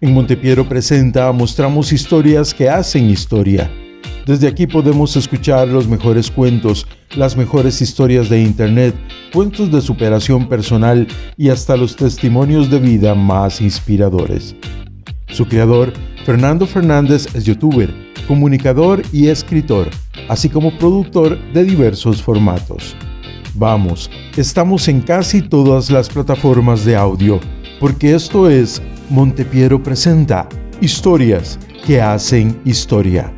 En Montepiero Presenta mostramos historias que hacen historia. Desde aquí podemos escuchar los mejores cuentos, las mejores historias de Internet, cuentos de superación personal y hasta los testimonios de vida más inspiradores. Su creador, Fernando Fernández, es youtuber, comunicador y escritor, así como productor de diversos formatos. Vamos, estamos en casi todas las plataformas de audio, porque esto es Montepiero presenta historias que hacen historia.